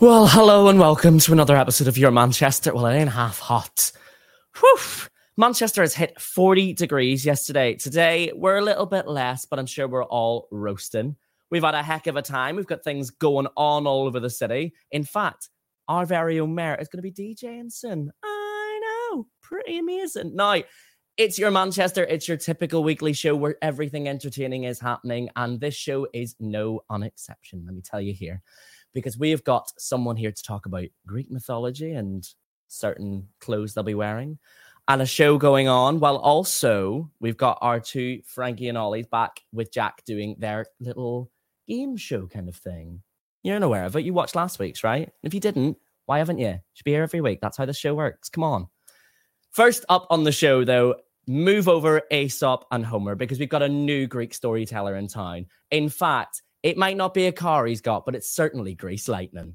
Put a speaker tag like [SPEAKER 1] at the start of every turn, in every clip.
[SPEAKER 1] Well, hello and welcome to another episode of Your Manchester. Well, it ain't half hot. Whew. Manchester has hit 40 degrees yesterday. Today, we're a little bit less, but I'm sure we're all roasting. We've had a heck of a time. We've got things going on all over the city. In fact, our very own mayor is going to be DJing soon. I know. Pretty amazing. Now, it's your Manchester. It's your typical weekly show where everything entertaining is happening. And this show is no unexception, let me tell you here because we have got someone here to talk about Greek mythology and certain clothes they'll be wearing and a show going on. While also, we've got our two Frankie and Ollies back with Jack doing their little game show kind of thing. You're aware of it. You watched last week's, right? If you didn't, why haven't you? you should be here every week. That's how the show works. Come on. First up on the show, though, move over Aesop and Homer because we've got a new Greek storyteller in town. In fact, it might not be a car he's got, but it's certainly Greece Lightning.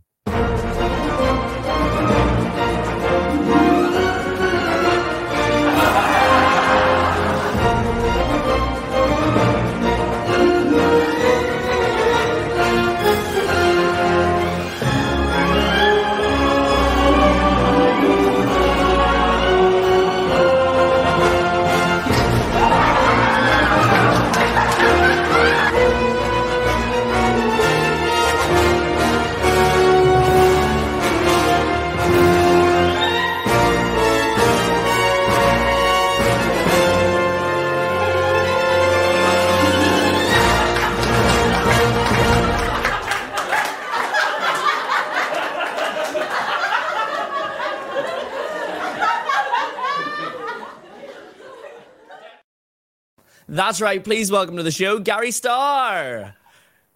[SPEAKER 1] That's right. Please welcome to the show, Gary Starr.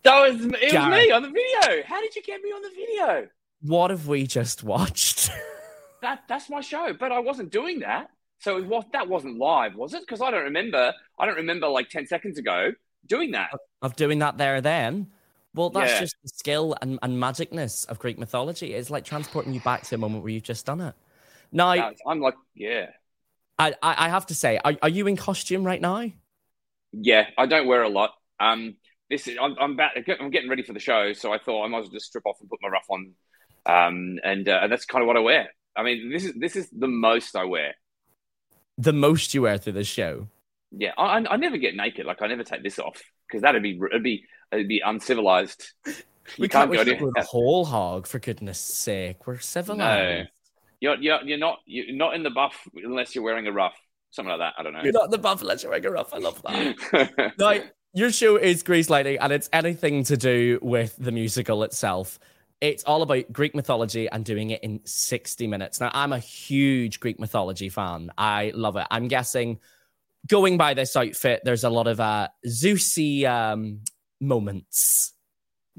[SPEAKER 2] That was it was Gary. me on the video. How did you get me on the video?
[SPEAKER 1] What have we just watched?
[SPEAKER 2] that that's my show, but I wasn't doing that. So what that wasn't live, was it? Because I don't remember. I don't remember like ten seconds ago doing that.
[SPEAKER 1] Of doing that there then. Well, that's yeah. just the skill and, and magicness of Greek mythology. It's like transporting you back to a moment where you've just done it. Now,
[SPEAKER 2] I'm like, yeah.
[SPEAKER 1] I, I, I have to say, are, are you in costume right now?
[SPEAKER 2] Yeah, I don't wear a lot. Um, this is I'm, I'm about I'm getting ready for the show, so I thought I might as well just strip off and put my ruff on, um, and uh, that's kind of what I wear. I mean, this is this is the most I wear.
[SPEAKER 1] The most you wear through the show.
[SPEAKER 2] Yeah, I, I never get naked. Like I never take this off because that'd be it'd be it'd be uncivilized.
[SPEAKER 1] You we can't, can't go to a whole hog for goodness sake. We're civilized. No,
[SPEAKER 2] you're you're you're not you're not in the buff unless you're wearing a ruff something like that. I don't know.
[SPEAKER 1] You're not the Buffalo Trigger off. I love that. now, your show is Greece Lightning, and it's anything to do with the musical itself. It's all about Greek mythology and doing it in 60 minutes. Now, I'm a huge Greek mythology fan. I love it. I'm guessing going by this outfit, there's a lot of uh, Zeusy um, moments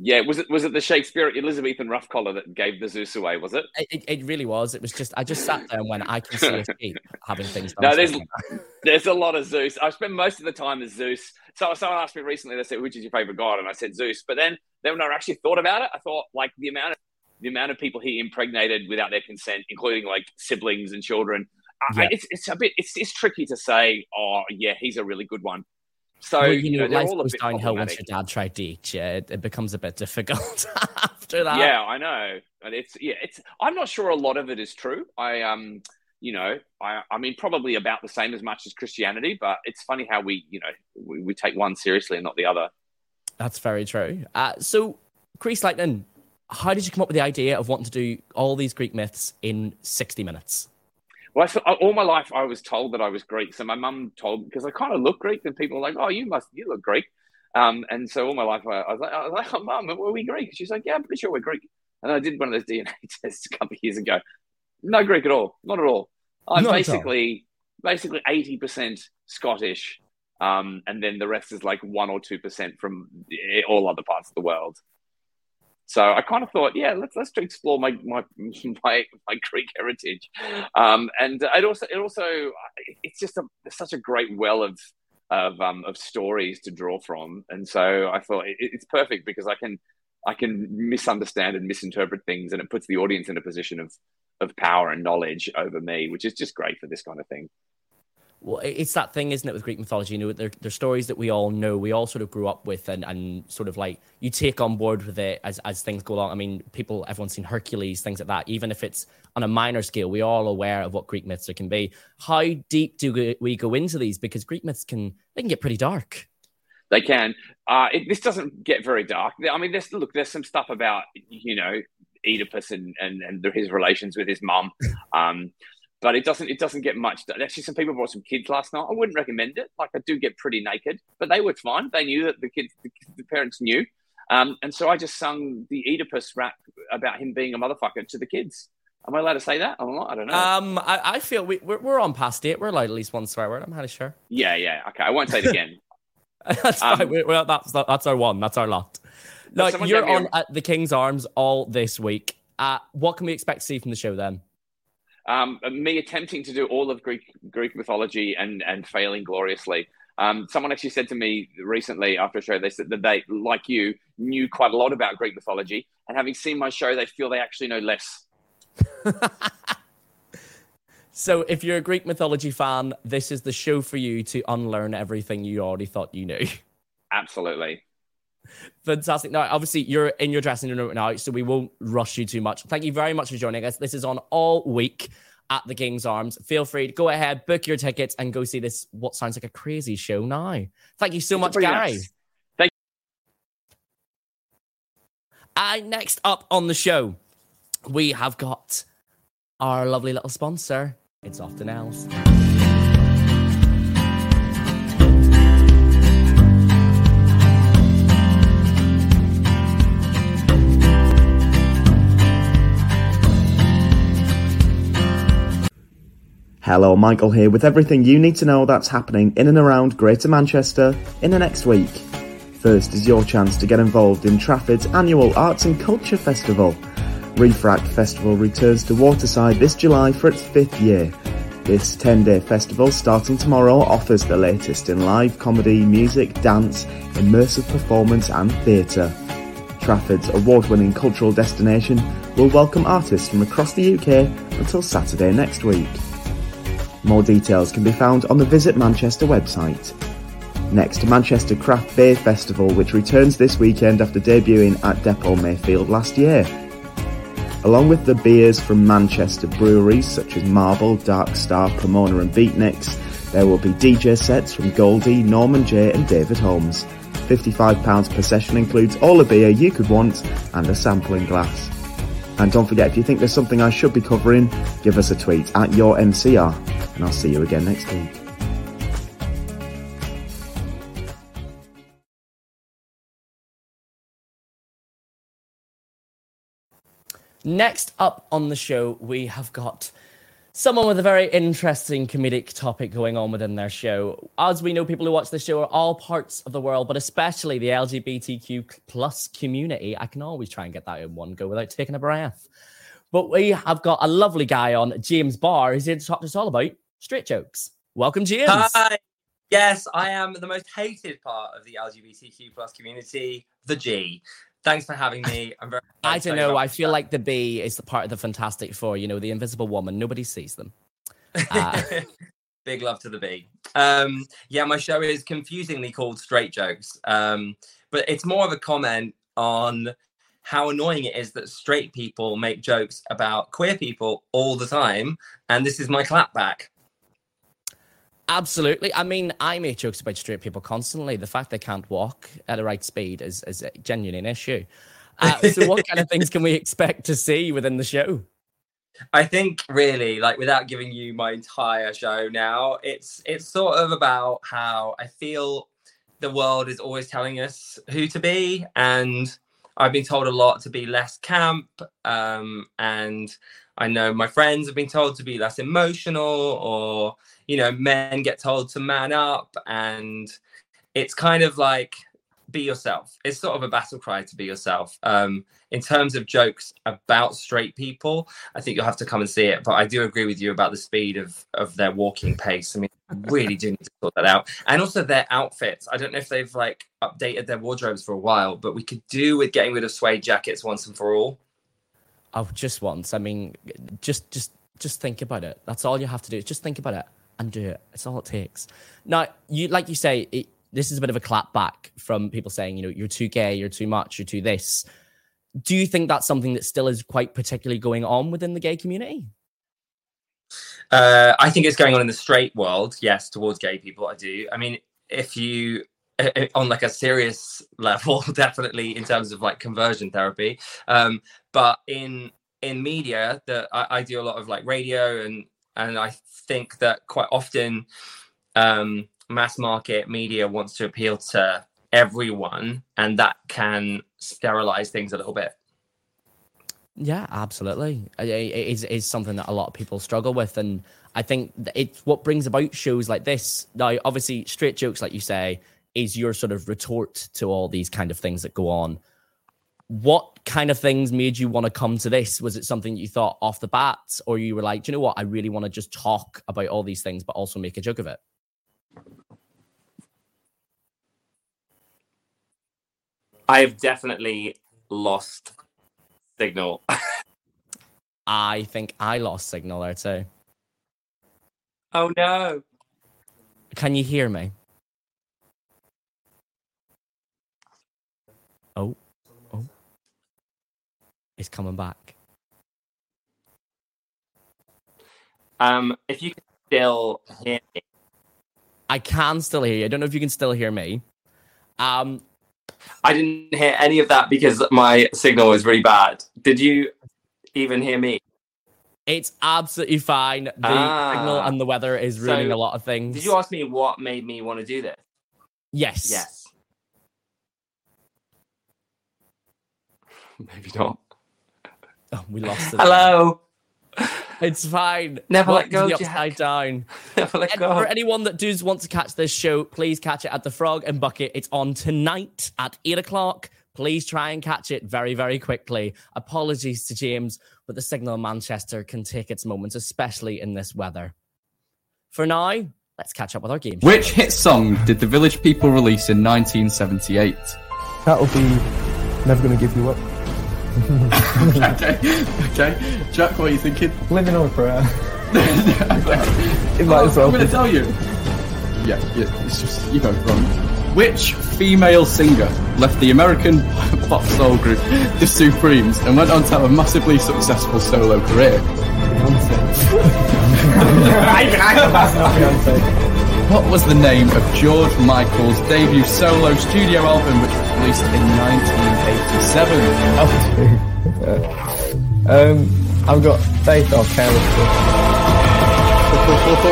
[SPEAKER 2] yeah, was it was it the Shakespeare Elizabethan rough collar that gave the Zeus away? Was it?
[SPEAKER 1] It, it really was. It was just I just sat there and went, I can see a sheep having things.
[SPEAKER 2] no, there's there's a lot of Zeus. I spend most of the time as Zeus. So someone asked me recently, they said, "Which is your favorite god?" And I said Zeus. But then then when I actually thought about it, I thought like the amount of the amount of people he impregnated without their consent, including like siblings and children. Yeah. I, it's it's a bit it's it's tricky to say. Oh yeah, he's a really good one so well, you, know,
[SPEAKER 1] life goes downhill once your dad tried to eat you. It, it becomes a bit difficult after that.
[SPEAKER 2] Yeah, I know. And it's yeah, it's. I'm not sure a lot of it is true. I um, you know, I I mean, probably about the same as much as Christianity, but it's funny how we you know we, we take one seriously and not the other.
[SPEAKER 1] That's very true. Uh, so, Greece Lightning, how did you come up with the idea of wanting to do all these Greek myths in 60 minutes?
[SPEAKER 2] Well, I, all my life I was told that I was Greek. So my mum told because I kind of look Greek, and people were like, "Oh, you must, you look Greek." Um, and so all my life I, I was like, I was like, oh, "Mum, were we Greek?" She's like, "Yeah, I'm pretty sure we're Greek." And I did one of those DNA tests a couple of years ago. No Greek at all, not at all. I'm not basically basically eighty percent Scottish, um, and then the rest is like one or two percent from all other parts of the world. So I kind of thought, yeah, let's let's explore my my my, my Greek heritage, um, and it also it also it's just a such a great well of of um, of stories to draw from, and so I thought it, it's perfect because I can I can misunderstand and misinterpret things, and it puts the audience in a position of of power and knowledge over me, which is just great for this kind of thing.
[SPEAKER 1] Well, it's that thing, isn't it, with Greek mythology? You know, they're, they're stories that we all know, we all sort of grew up with, and, and sort of like you take on board with it as, as things go along. I mean, people, everyone's seen Hercules, things like that. Even if it's on a minor scale, we're all aware of what Greek myths can be. How deep do we go into these? Because Greek myths can they can get pretty dark.
[SPEAKER 2] They can. Uh, it, this doesn't get very dark. I mean, there's look, there's some stuff about you know Oedipus and and, and his relations with his mum. Um, but it doesn't it doesn't get much. Actually, some people brought some kids last night. I wouldn't recommend it. Like I do get pretty naked, but they were fine. They knew that the kids, the, the parents knew, um, and so I just sung the Oedipus rap about him being a motherfucker to the kids. Am I allowed to say that? I'm not. I don't know.
[SPEAKER 1] Um, I, I feel we, we're, we're on past it. We're allowed at least one swear word. I'm not sure.
[SPEAKER 2] Yeah, yeah. Okay, I won't say it again.
[SPEAKER 1] that's um, fine. Well, that's that's our one. That's our lot. Like you're on a... at the King's Arms all this week. Uh, what can we expect to see from the show then?
[SPEAKER 2] Um, me attempting to do all of Greek Greek mythology and and failing gloriously. Um, someone actually said to me recently after a show, they said that they, like you, knew quite a lot about Greek mythology, and having seen my show, they feel they actually know less.
[SPEAKER 1] so, if you're a Greek mythology fan, this is the show for you to unlearn everything you already thought you knew.
[SPEAKER 2] Absolutely.
[SPEAKER 1] Fantastic. Now, obviously, you're in your dressing room now, so we won't rush you too much. Thank you very much for joining us. This is on all week at the King's Arms. Feel free to go ahead, book your tickets, and go see this, what sounds like a crazy show now. Thank you so much, Gary. Nice.
[SPEAKER 2] Thank
[SPEAKER 1] you. Uh, next up on the show, we have got our lovely little sponsor. It's Often Else.
[SPEAKER 3] Hello, Michael here with everything you need to know that's happening in and around Greater Manchester in the next week. First is your chance to get involved in Trafford's annual Arts and Culture Festival. Refract Festival returns to Waterside this July for its fifth year. This 10 day festival, starting tomorrow, offers the latest in live comedy, music, dance, immersive performance, and theatre. Trafford's award winning cultural destination will welcome artists from across the UK until Saturday next week. More details can be found on the Visit Manchester website. Next, Manchester Craft Beer Festival, which returns this weekend after debuting at Depot Mayfield last year. Along with the beers from Manchester breweries such as Marble, Dark Star, Pomona and Beatniks, there will be DJ sets from Goldie, Norman Jay and David Holmes. £55 per session includes all the beer you could want and a sampling glass. And don't forget, if you think there's something I should be covering, give us a tweet at your MCR, and I'll see you again next week.
[SPEAKER 1] Next up on the show, we have got someone with a very interesting comedic topic going on within their show. As we know, people who watch the show are all parts of the world, but especially the LGBTQ plus community. I can always try and get that in one go without taking a breath. But we have got a lovely guy on, James Barr, who's here to talk to us all about straight jokes. Welcome, James.
[SPEAKER 4] Hi. Yes, I am the most hated part of the LGBTQ plus community, the G. Thanks for having me. I'm very.
[SPEAKER 1] I don't know. I feel that. like the B is the part of the Fantastic Four. You know, the Invisible Woman. Nobody sees them.
[SPEAKER 4] Uh, Big love to the B. Um, yeah, my show is confusingly called Straight Jokes, um, but it's more of a comment on how annoying it is that straight people make jokes about queer people all the time, and this is my clapback.
[SPEAKER 1] Absolutely. I mean, I make jokes about straight people constantly. The fact they can't walk at the right speed is, is a genuine issue. Uh, so, what kind of things can we expect to see within the show?
[SPEAKER 4] I think really, like, without giving you my entire show now, it's it's sort of about how I feel the world is always telling us who to be, and I've been told a lot to be less camp, um, and I know my friends have been told to be less emotional, or you know, men get told to man up, and it's kind of like be yourself. It's sort of a battle cry to be yourself. Um, in terms of jokes about straight people, I think you'll have to come and see it. But I do agree with you about the speed of of their walking pace. I mean, really do need to sort that out. And also their outfits. I don't know if they've like updated their wardrobes for a while, but we could do with getting rid of suede jackets once and for all.
[SPEAKER 1] Oh, just once. I mean, just just just think about it. That's all you have to do. Just think about it. and do it. It's all it takes. Now, you like you say, it, this is a bit of a clap back from people saying, you know, you're too gay, you're too much, you're too this. Do you think that's something that still is quite particularly going on within the gay community?
[SPEAKER 4] Uh, I think it's going on in the straight world. Yes, towards gay people, I do. I mean, if you eh, eh, on like a serious level, definitely in terms of like conversion therapy. Um, but in in media, that I, I do a lot of like radio and and I think that quite often um, mass market media wants to appeal to everyone, and that can sterilize things a little bit.
[SPEAKER 1] Yeah, absolutely. It is is something that a lot of people struggle with, and I think it's what brings about shows like this. Now, obviously, straight jokes, like you say, is your sort of retort to all these kind of things that go on. What kind of things made you want to come to this? Was it something you thought off the bat, or you were like, do you know what? I really want to just talk about all these things, but also make a joke of it?
[SPEAKER 4] I've definitely lost signal.
[SPEAKER 1] I think I lost signal there too.
[SPEAKER 4] Oh no.
[SPEAKER 1] Can you hear me? Oh, oh. It's coming back.
[SPEAKER 4] Um, if you can still hear me.
[SPEAKER 1] I can still hear you. I don't know if you can still hear me. Um,
[SPEAKER 4] I didn't hear any of that because my signal was really bad. Did you even hear me?
[SPEAKER 1] It's absolutely fine. The ah, signal and the weather is ruining so a lot of things.
[SPEAKER 4] Did you ask me what made me want to do this?
[SPEAKER 1] Yes.
[SPEAKER 4] Yes. Maybe not.
[SPEAKER 1] Oh, we lost
[SPEAKER 4] it. Hello.
[SPEAKER 1] It's fine.
[SPEAKER 4] Never let go.
[SPEAKER 1] The upside down.
[SPEAKER 4] Never let go.
[SPEAKER 1] For anyone that does want to catch this show, please catch it at the Frog and Bucket. It's on tonight at eight o'clock. Please try and catch it very, very quickly. Apologies to James, but the signal in Manchester can take its moments, especially in this weather. For now, let's catch up with our game.
[SPEAKER 5] Which hit song did the Village People release in 1978?
[SPEAKER 6] That'll be Never Gonna Give You Up.
[SPEAKER 5] okay, okay. Jack, what are you thinking?
[SPEAKER 6] Living on a prayer.
[SPEAKER 5] okay. It might as oh, well. I'm going to tell you. Yeah, yeah, it's just, you know, wrong. Which female singer left the American pop soul group The Supremes and went on to have a massively successful solo career?
[SPEAKER 6] Beyonce. Even I can pass Beyonce.
[SPEAKER 5] What was the name of George Michael's debut solo studio album, which was released in
[SPEAKER 6] 1987? um, I've got Faith or Careless.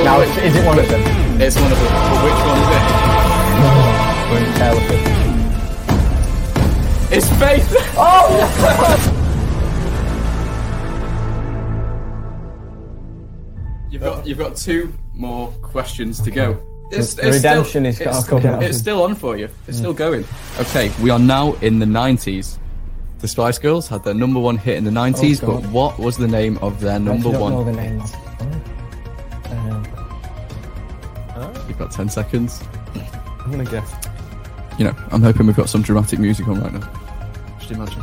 [SPEAKER 6] now, is, is it one of them?
[SPEAKER 5] It's one of them. But which one is it? It's Faith.
[SPEAKER 6] Oh!
[SPEAKER 5] You've got you've got two more questions to go.
[SPEAKER 6] It's, it's redemption
[SPEAKER 5] still,
[SPEAKER 6] is
[SPEAKER 5] it's, it's still on for you. It's still going. Okay, we are now in the nineties. The Spice Girls had their number one hit in the nineties, oh, but what was the name of their number
[SPEAKER 6] don't
[SPEAKER 5] one?
[SPEAKER 6] Know the name.
[SPEAKER 5] Uh, You've got ten seconds.
[SPEAKER 6] I'm gonna guess.
[SPEAKER 5] You know, I'm hoping we've got some dramatic music on right now. Just imagine.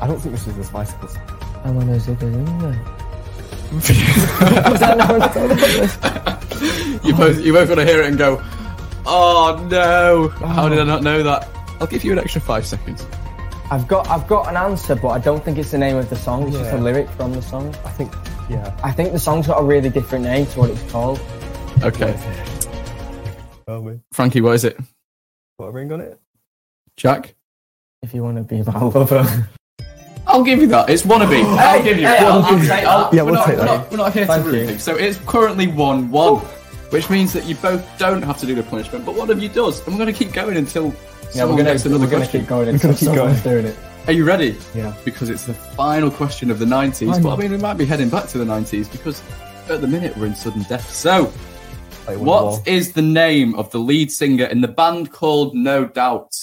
[SPEAKER 6] I don't think this is the Spice Girls.
[SPEAKER 7] I want to see the
[SPEAKER 5] you both you both got to hear it and go, oh no! How did I not know that? I'll give you an extra five seconds.
[SPEAKER 7] I've got I've got an answer, but I don't think it's the name of the song. It's yeah. just a lyric from the song.
[SPEAKER 6] I think yeah.
[SPEAKER 7] I think the song's got a really different name to what it's called.
[SPEAKER 5] Okay.
[SPEAKER 6] Oh,
[SPEAKER 5] Frankie, what is it?
[SPEAKER 6] Got a ring on it?
[SPEAKER 5] Jack?
[SPEAKER 7] If you want to be my lover.
[SPEAKER 5] I'll give you that. It's wannabe. I'll give you. Hey,
[SPEAKER 6] I'll, I'll take that. Yeah, we'll
[SPEAKER 5] not,
[SPEAKER 6] take
[SPEAKER 5] we're that. Not, we're not here Thank to ruin things. So it's currently one-one, which means that you both don't have to do the punishment, but one of you does, and we're going to keep going until yeah, someone we're gonna, gets another
[SPEAKER 7] we're. Keep going until keep going. doing it.
[SPEAKER 5] Are you ready?
[SPEAKER 6] Yeah.
[SPEAKER 5] Because it's the final question of the 90s. But I mean, we might be heading back to the 90s because at the minute we're in sudden death. So, what is the name of the lead singer in the band called No Doubt?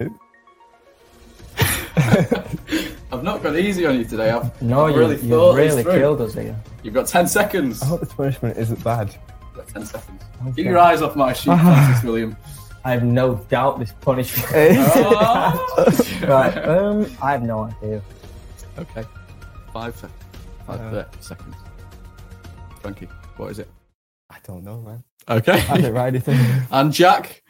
[SPEAKER 6] Who?
[SPEAKER 5] I've not got easy on you today. I've
[SPEAKER 7] no,
[SPEAKER 5] I've really
[SPEAKER 7] you, you really killed us here.
[SPEAKER 5] You've got ten seconds.
[SPEAKER 6] I hope the punishment isn't bad.
[SPEAKER 5] You've got ten seconds. Okay. Keep your eyes off my sheet, Francis William.
[SPEAKER 7] I have no doubt this punishment. oh. right, um, I have no idea.
[SPEAKER 5] Okay, five seconds. Five uh, seconds. Frankie, what is it?
[SPEAKER 6] I don't know, man.
[SPEAKER 5] Okay.
[SPEAKER 6] I didn't write anything.
[SPEAKER 5] and Jack?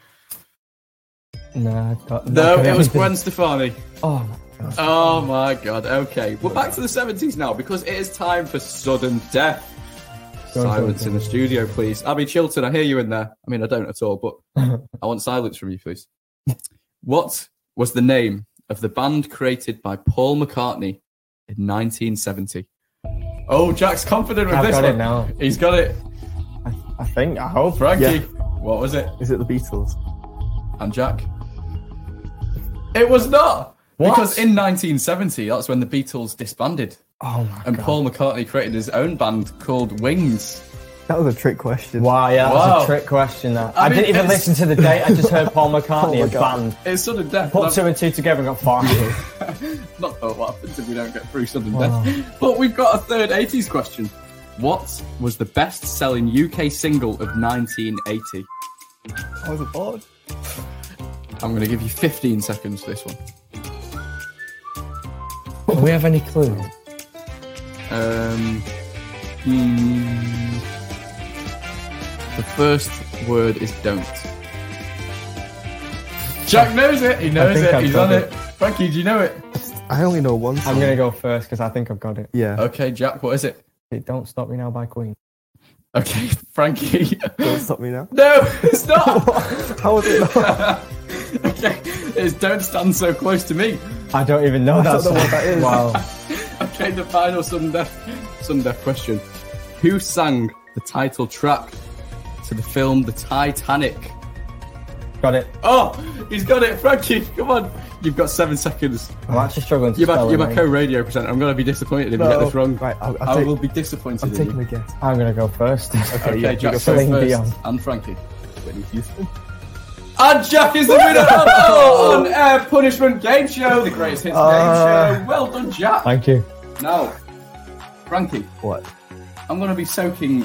[SPEAKER 7] No, I've got
[SPEAKER 5] No, it was. Gwen Stefani.
[SPEAKER 7] Oh, my God.
[SPEAKER 5] Oh my god, okay. We're back to the 70s now because it is time for sudden death.
[SPEAKER 7] Go
[SPEAKER 5] Silence in the studio, please. Abby Chilton, I hear you in there. I mean, I don't at all, but I want silence from you, please. What was the name of the band created by Paul McCartney in 1970? Oh, Jack's confident with
[SPEAKER 7] I've
[SPEAKER 5] this
[SPEAKER 7] got
[SPEAKER 5] one.
[SPEAKER 7] it now.
[SPEAKER 5] He's got it.
[SPEAKER 7] I think. I hope.
[SPEAKER 5] Frankie,
[SPEAKER 6] Yeah.
[SPEAKER 5] what was it?
[SPEAKER 6] Is it the Beatles?
[SPEAKER 5] And Jack? It was not.
[SPEAKER 7] What?
[SPEAKER 5] Because in 1970, that's when the Beatles disbanded.
[SPEAKER 7] Oh my
[SPEAKER 5] And
[SPEAKER 7] God.
[SPEAKER 5] Paul McCartney created his own band called Wings.
[SPEAKER 6] That was a trick question.
[SPEAKER 7] Wow, yeah, that
[SPEAKER 5] Wow.
[SPEAKER 7] was a trick question. That
[SPEAKER 5] I
[SPEAKER 7] I,
[SPEAKER 5] mean,
[SPEAKER 7] didn't even
[SPEAKER 5] it's-
[SPEAKER 7] listen to the date. I just heard Paul McCartney
[SPEAKER 6] Oh my
[SPEAKER 7] and
[SPEAKER 6] God.
[SPEAKER 7] band.
[SPEAKER 5] It's sudden death.
[SPEAKER 7] Put
[SPEAKER 5] and
[SPEAKER 7] two and two together and got five.
[SPEAKER 5] Not know what happens if we don't get through sudden
[SPEAKER 7] Wow.
[SPEAKER 5] death. But we've got a third 80s question. What was the best selling UK single of 1980?
[SPEAKER 6] I was bored.
[SPEAKER 5] I'm going to give you 15 seconds for this one.
[SPEAKER 7] Do we have any clue?
[SPEAKER 5] Um, hmm, the first word is don't. Jack knows it. He knows
[SPEAKER 7] think
[SPEAKER 5] it.
[SPEAKER 7] I've
[SPEAKER 5] He's
[SPEAKER 7] got
[SPEAKER 5] on
[SPEAKER 7] it.
[SPEAKER 5] it. Frankie, do you know it?
[SPEAKER 6] I only know one song.
[SPEAKER 7] I'm gonna go first because I think I've got it.
[SPEAKER 6] Yeah.
[SPEAKER 5] Okay, Jack, what is it?
[SPEAKER 7] It Don't Stop Me Now by Queen.
[SPEAKER 5] Okay, Frankie.
[SPEAKER 6] Don't stop me now.
[SPEAKER 5] no, it's not.
[SPEAKER 6] How was it not?
[SPEAKER 5] Okay, it's Don't Stand So Close to Me.
[SPEAKER 7] I don't even know
[SPEAKER 6] I
[SPEAKER 7] that.
[SPEAKER 6] don't know what
[SPEAKER 7] song.
[SPEAKER 6] that is.
[SPEAKER 7] Wow.
[SPEAKER 5] Okay, the final sudden death, sudden death question. Who sang the title track to the film The Titanic?
[SPEAKER 7] got it.
[SPEAKER 5] Oh, he's got it, Frankie. Come on, you've got seven seconds.
[SPEAKER 7] I'm actually struggling to
[SPEAKER 5] You're my,
[SPEAKER 7] spell
[SPEAKER 5] you're my co-radio presenter. I'm going to be disappointed if you get this wrong.
[SPEAKER 6] Right, I'll, I'll
[SPEAKER 5] I
[SPEAKER 6] take,
[SPEAKER 5] will be disappointed.
[SPEAKER 6] I'm taking
[SPEAKER 5] you.
[SPEAKER 6] a guess.
[SPEAKER 7] I'm gonna go first.
[SPEAKER 5] Okay,
[SPEAKER 6] yeah,
[SPEAKER 5] Jack
[SPEAKER 6] you go
[SPEAKER 5] goes first,
[SPEAKER 7] Dion.
[SPEAKER 5] and Frankie.
[SPEAKER 6] Whitney Houston.
[SPEAKER 5] And Jack is the winner of our on-air punishment game show, the greatest hits
[SPEAKER 6] Uh.
[SPEAKER 5] game show. Well done, Jack.
[SPEAKER 7] Thank you.
[SPEAKER 5] Now, Frankie,
[SPEAKER 6] What?
[SPEAKER 5] I'm going to be soaking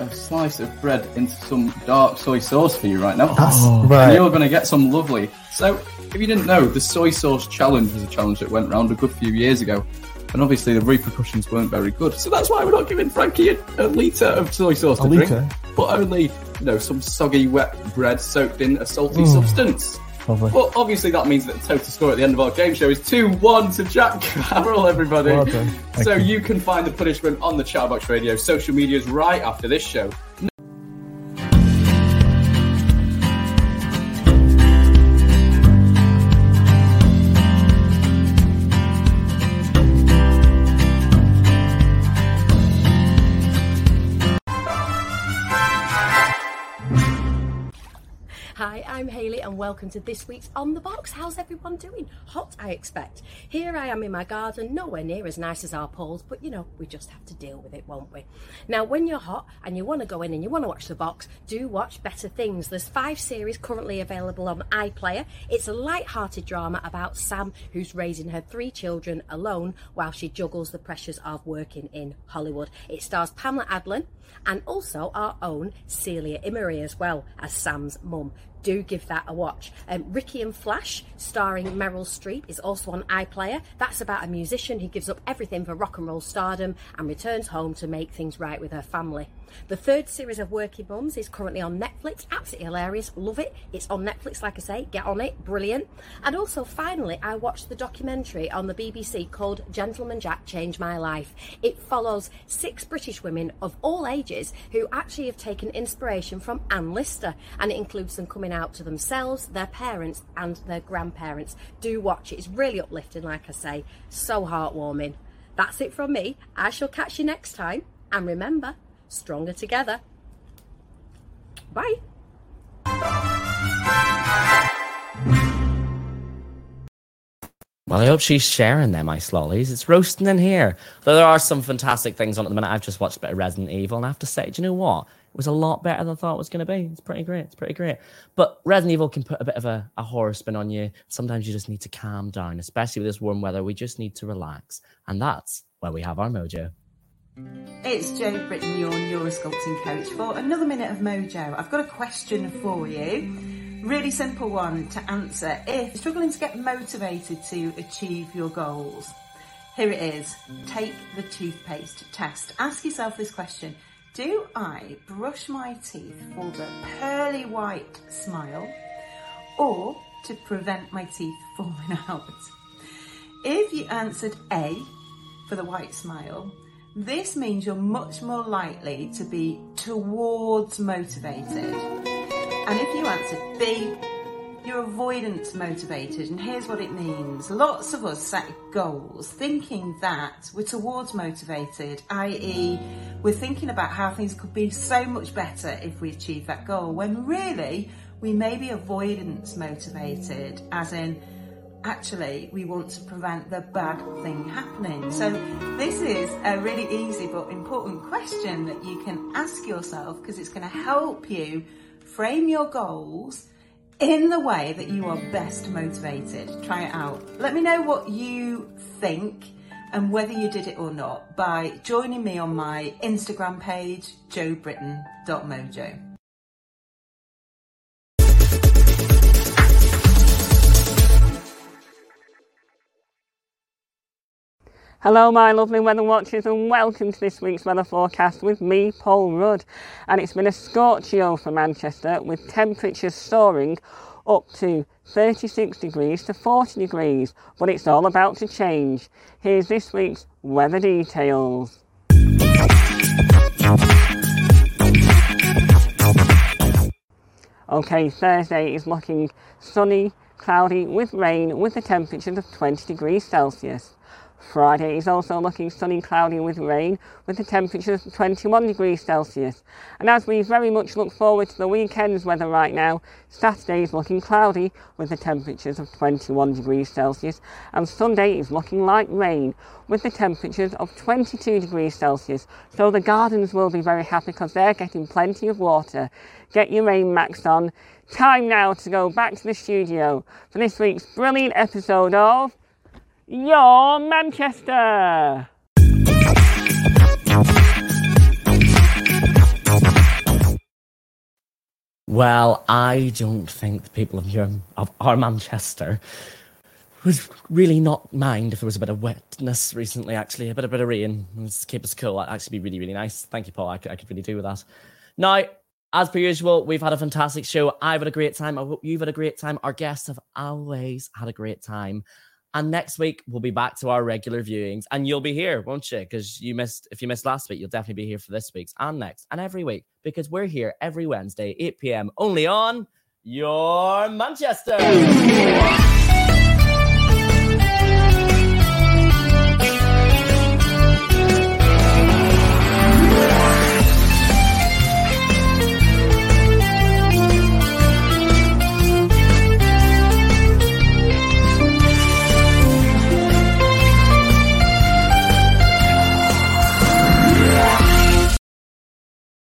[SPEAKER 5] a slice of bread into some dark soy sauce for you right now.
[SPEAKER 6] That's
[SPEAKER 7] Oh.
[SPEAKER 5] And you're going to get some lovely. So, if you didn't know, the soy sauce challenge was a challenge that went round a good few years ago. And obviously, the repercussions weren't very good. So that's why we're not giving Frankie a, a litre of soy sauce
[SPEAKER 6] A
[SPEAKER 5] to drink, but only, you know, some soggy, wet bread soaked in a salty
[SPEAKER 6] Mm.
[SPEAKER 5] substance.
[SPEAKER 7] Lovely.
[SPEAKER 5] Well, obviously, that means that the total score at the end of our game show is 2 1 to Jack Carroll, everybody.
[SPEAKER 6] Well.
[SPEAKER 5] So
[SPEAKER 6] you.
[SPEAKER 5] you can find the punishment on the Chatterbox Radio social medias right after this show.
[SPEAKER 8] Hi, I'm Hayley, and welcome to this week's On the Box. How's everyone doing? Hot, I expect. Here I am in my garden, nowhere near as nice as our Paul's, but you know, we just have to deal with it, won't we? Now, when you're hot and you want to go in and you want to watch the box, do watch Better Things. There's five series currently available on iPlayer. It's a light-hearted drama about Sam, who's raising her three children alone while she juggles the pressures of working in Hollywood. It stars Pamela Adlon and also our own Celia Imrie as well as Sam's mum. Do give that a watch. Um, Ricki and Flash, starring Meryl Streep, is also on iPlayer. That's about a musician who gives up everything for rock and roll stardom and returns home to make things right with her family. The third series of Working Mums is currently on Netflix. Absolutely hilarious. Love it. It's on Netflix, like I say. Get on it. Brilliant. And also, finally, I watched the documentary on the BBC called Gentleman Jack Changed My Life. It follows six British women of all ages who actually have taken inspiration from Anne Lister, and it includes them coming out to themselves, their parents, and their grandparents. Do watch it. It's really uplifting, like I say. So heartwarming. That's it from me. I shall catch you next time. And remember, stronger together. Bye.
[SPEAKER 1] Well, I hope she's sharing them, ice lollies. It's roasting in here. Though there are some fantastic things on at the minute. I've just watched a bit of Resident Evil, and I have to say, do you know what? It was a lot better than I thought it was going to be. It's pretty great. It's pretty great. But Resident Evil can put a bit of a, a horror spin on you. Sometimes you just need to calm down, especially with this warm weather. We just need to relax. And that's where we have our mojo.
[SPEAKER 9] It's Jo Britton, your neurosculpting coach, for another minute of mojo. I've got a question for you. Really simple one to answer. If you're struggling to get motivated to achieve your goals, here it is. Take the toothpaste test. Ask yourself this question Do I brush my teeth for the pearly white smile or to prevent my teeth falling out? If you answered A for the white smile, this means you're much more likely to be towards motivated. And if you answered B, you're avoidance motivated, and here's what it means. Lots of us set goals thinking that we're towards motivated, i.e., we're thinking about how things could be so much better if we achieve that goal, when really we may be avoidance motivated, as in, actually, we want to prevent the bad thing happening. So, this is a really easy but important question that you can ask yourself because it's going to help you frame your goals in the way that you are best motivated. Try it out. Let me know what you think and whether you did it or not by joining me on my Instagram page, joebritton.mojo.
[SPEAKER 10] Hello, my lovely weather watchers, and welcome to this week's weather forecast with me, Paul Rudd. And it's been a scorchio for Manchester with temperatures soaring up to 36 degrees to 40 degrees, but it's all about to change. Here's this week's weather details. Okay, Thursday is looking sunny, cloudy with rain with the temperature of 20 degrees Celsius. Friday is also looking sunny, cloudy with rain, with the temperatures 21 degrees Celsius. And as we very much look forward to the weekend's weather right now, Saturday is looking cloudy with the temperatures of 21 degrees Celsius, and Sunday is looking like rain with the temperatures of 22 degrees Celsius. So the gardens will be very happy because they're getting plenty of water. Get your rain macs on. Time now to go back to the studio for this week's brilliant episode of your Manchester.
[SPEAKER 1] Well, I don't think the people of, your, of our Manchester would really not mind if there was a bit of wetness recently, actually, a bit, a bit of rain. Let's keep us cool. That'd actually be really, really nice. Thank you, Paul. I could, I could really do with that. Now, as per usual, we've had a fantastic show. I've had a great time. I hope you've had a great time. Our guests have always had a great time. And next week we'll be back to our regular viewings, and you'll be here, won't you? Because you missed if you missed last week, you'll definitely be here for this week's and next and every week because we're here every Wednesday, 8 p.m. only on your Manchester.